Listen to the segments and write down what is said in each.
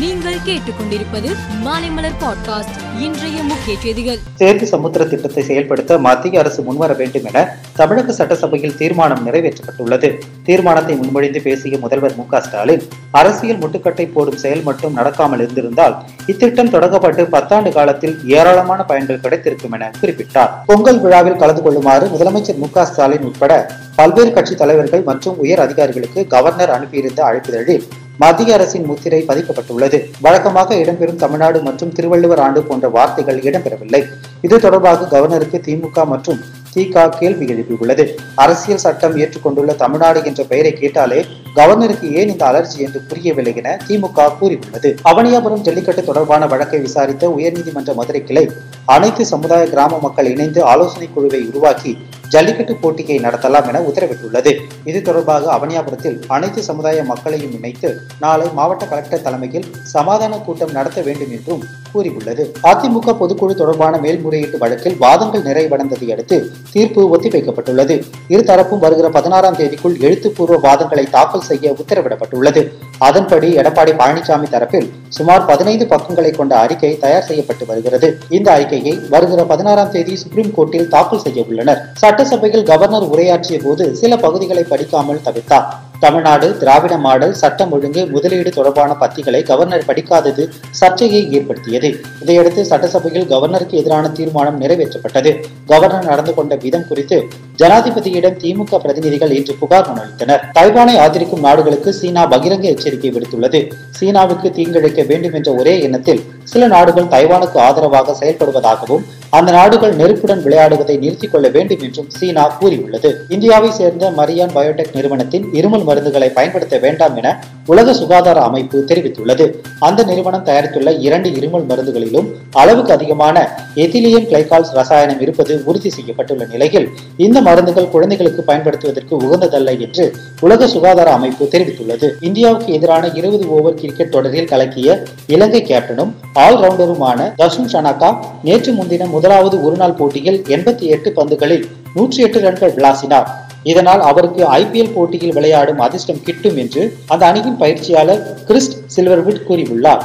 நீங்கள் கேட்டுக்கொண்டிருப்பது மாலைமலர் பாட்காஸ்ட் இன்றைய முக்கிய செய்திகள். சேர்த்து சமுத்திர திட்டத்தை செயல்படுத்த மத்திய அரசு முன்வர வேண்டும் என தமிழக சட்டசபையில் தீர்மானம் நிறைவேற்றப்பட்டுள்ளது. தீர்மானத்தை முன்மொழிந்து பேசிய முதல்வர் மு ஸ்டாலின் அரசியல் முட்டுக்கட்டை போடும் செயல் மட்டும் நடக்காமல் இருந்திருந்தால் இத்திட்டம் தொடங்கப்பட்டு பத்தாண்டு காலத்தில் ஏராளமான பயன்கள் கிடைத்திருக்கும் என குறிப்பிட்டார். பொங்கல் விழாவில் கலந்து கொள்ளுமாறு முதலமைச்சர் மு ஸ்டாலின் உட்பட பல்வேறு கட்சி தலைவர்கள் மற்றும் உயர் அதிகாரிகளுக்கு கவர்னர் அனுப்பியிருந்த அழைப்பிதழில் மத்திய அரசின் முத்திரை பதிக்கப்பட்டுள்ளது. வழக்கமாக இடம்பெறும் தமிழ்நாடு மற்றும் திருவள்ளுவர் ஆண்டு போன்ற வார்த்தைகள் இடம்பெறவில்லை. இது தொடர்பாக கவர்னருக்கு திமுக மற்றும் திக கேள்வி எழுப்பியுள்ளது. அரசியல் சட்டம் ஏற்றுக்கொண்டுள்ள தமிழ்நாடு என்ற பெயரை கேட்டாலே கவர்னருக்கு ஏன் இந்த அலர்ஜி என்று புரியவில்லை என திமுக கூறியுள்ளது. அவனியாபுரம் ஜல்லிக்கட்டு தொடர்பான வழக்கை விசாரித்த உயர்நீதிமன்ற மதுரை கிளை அனைத்து சமுதாய கிராம மக்கள் இணைந்து ஆலோசனை குழுவை உருவாக்கி ஜல்லிக்கட்டு போட்டியை நடத்தலாம் என உத்தரவிட்டுள்ளது. இது தொடர்பாக அவனியாபுரத்தில் அனைத்து சமுதாய மக்களையும் இணைத்து நாளை மாவட்ட கலெக்டர் தலைமையில் சமாதான கூட்டம் நடத்த வேண்டும் என்றும் கூறியுள்ளது. அதிமுக பொதுக்குழு தொடர்பான மேல்முறையீட்டு வழக்கில் வாதங்கள் நிறைவடைந்ததை அடுத்து தீர்ப்பு ஒத்திவைக்கப்பட்டுள்ளது. இருதரப்பும் வருகிற பதினாறாம் தேதிக்குள் எழுத்துப்பூர்வ வாதங்களை தாக்கல் தாக்கல் செய்ய உத்தரவிடப்பட்டுள்ளது. அதன்படி எடப்பாடி பழனிசாமி தரப்பில் சுமார் பதினைந்து பக்கங்களை கொண்ட அறிக்கை தயார் செய்யப்பட்டு வருகிறது. இந்த அறிக்கையை வருகிற பதினாறாம் தேதி சுப்ரீம் கோர்ட்டில் தாக்கல் செய்ய உள்ளனர். சட்டசபையில் கவர்னர் உரையாற்றிய போது சில பகுதிகளை படிக்காமல் தவிர்த்தார் தமிழ்நாடு திராவிட மாடல் சட்டம் ஒழுங்கு முதலீடு தொடர்பான பத்திகளை கவர்னர் படிக்காதது சர்ச்சையை ஏற்படுத்தியது. இதையடுத்து சட்டசபையில் கவர்னருக்கு எதிரான தீர்மானம் நிறைவேற்றப்பட்டது. கவர்னர் நடந்து கொண்ட விதம் குறித்து ஜனாதிபதியிடம் திமுக பிரதிநிதிகள் இன்று புகார் மனு அளித்தனர். தைவானை ஆதரிக்கும் நாடுகளுக்கு சீனா பகிரங்க எச்சரிக்கை விடுத்துள்ளது. சீனாவுக்கு தீங்கிழைக்க வேண்டும் என்ற ஒரே எண்ணத்தில் சில நாடுகள் தைவானுக்கு ஆதரவாக செயல்படுவதாகவும் அந்த நாடுகள் நெருப்புடன் விளையாடுவதை நிறுத்திக் கொள்ள வேண்டும் என்றும் சீனா கூறியுள்ளது. இந்தியாவை சேர்ந்த மரியான் பயோடெக் நிறுவனத்தின் இருமல் மருந்துகளை பயன்படுத்த வேண்டாம் என உலக சுகாதார அமைப்பு தெரிவித்துள்ளது. அந்த நிறுவனம் தயாரித்துள்ள இரண்டு இருமல் மருந்துகளிலும் அளவுக்கு அதிகமான எதிலியன் கிளைகால்ஸ் ரசாயனம் இருப்பது உறுதி செய்யப்பட்டுள்ள நிலையில் இந்த மருந்துகள் குழந்தைகளுக்கு பயன்படுத்துவதற்கு உகந்ததல்ல என்று உலக சுகாதார அமைப்பு தெரிவித்துள்ளது. இந்தியாவுக்கு எதிரான இருபது ஓவர் கிரிக்கெட் தொடரில் கலக்கிய இலங்கை கேப்டனும் ஆல்ரவுண்டருமான தசுன் ஷனாக்கா நேற்று முன்தினம் முதலாவது ஒருநாள் போட்டியில் எண்பத்தி எட்டு பந்துகளில் நூற்றி எட்டு ரன்கள் விளாசினார். இதனால் அவருக்கு ஐபிஎல் போட்டியில் விளையாடும் அதிர்ஷ்டம் கிட்டும் என்று அந்த அணியின் பயிற்சியாளர் கிறிஸ்ட் சில்வர்வுட் கூறியுள்ளார்.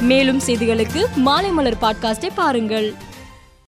மேலும் செய்திகளுக்கு மாலை மலர் பாட்காஸ்டை பாருங்கள்.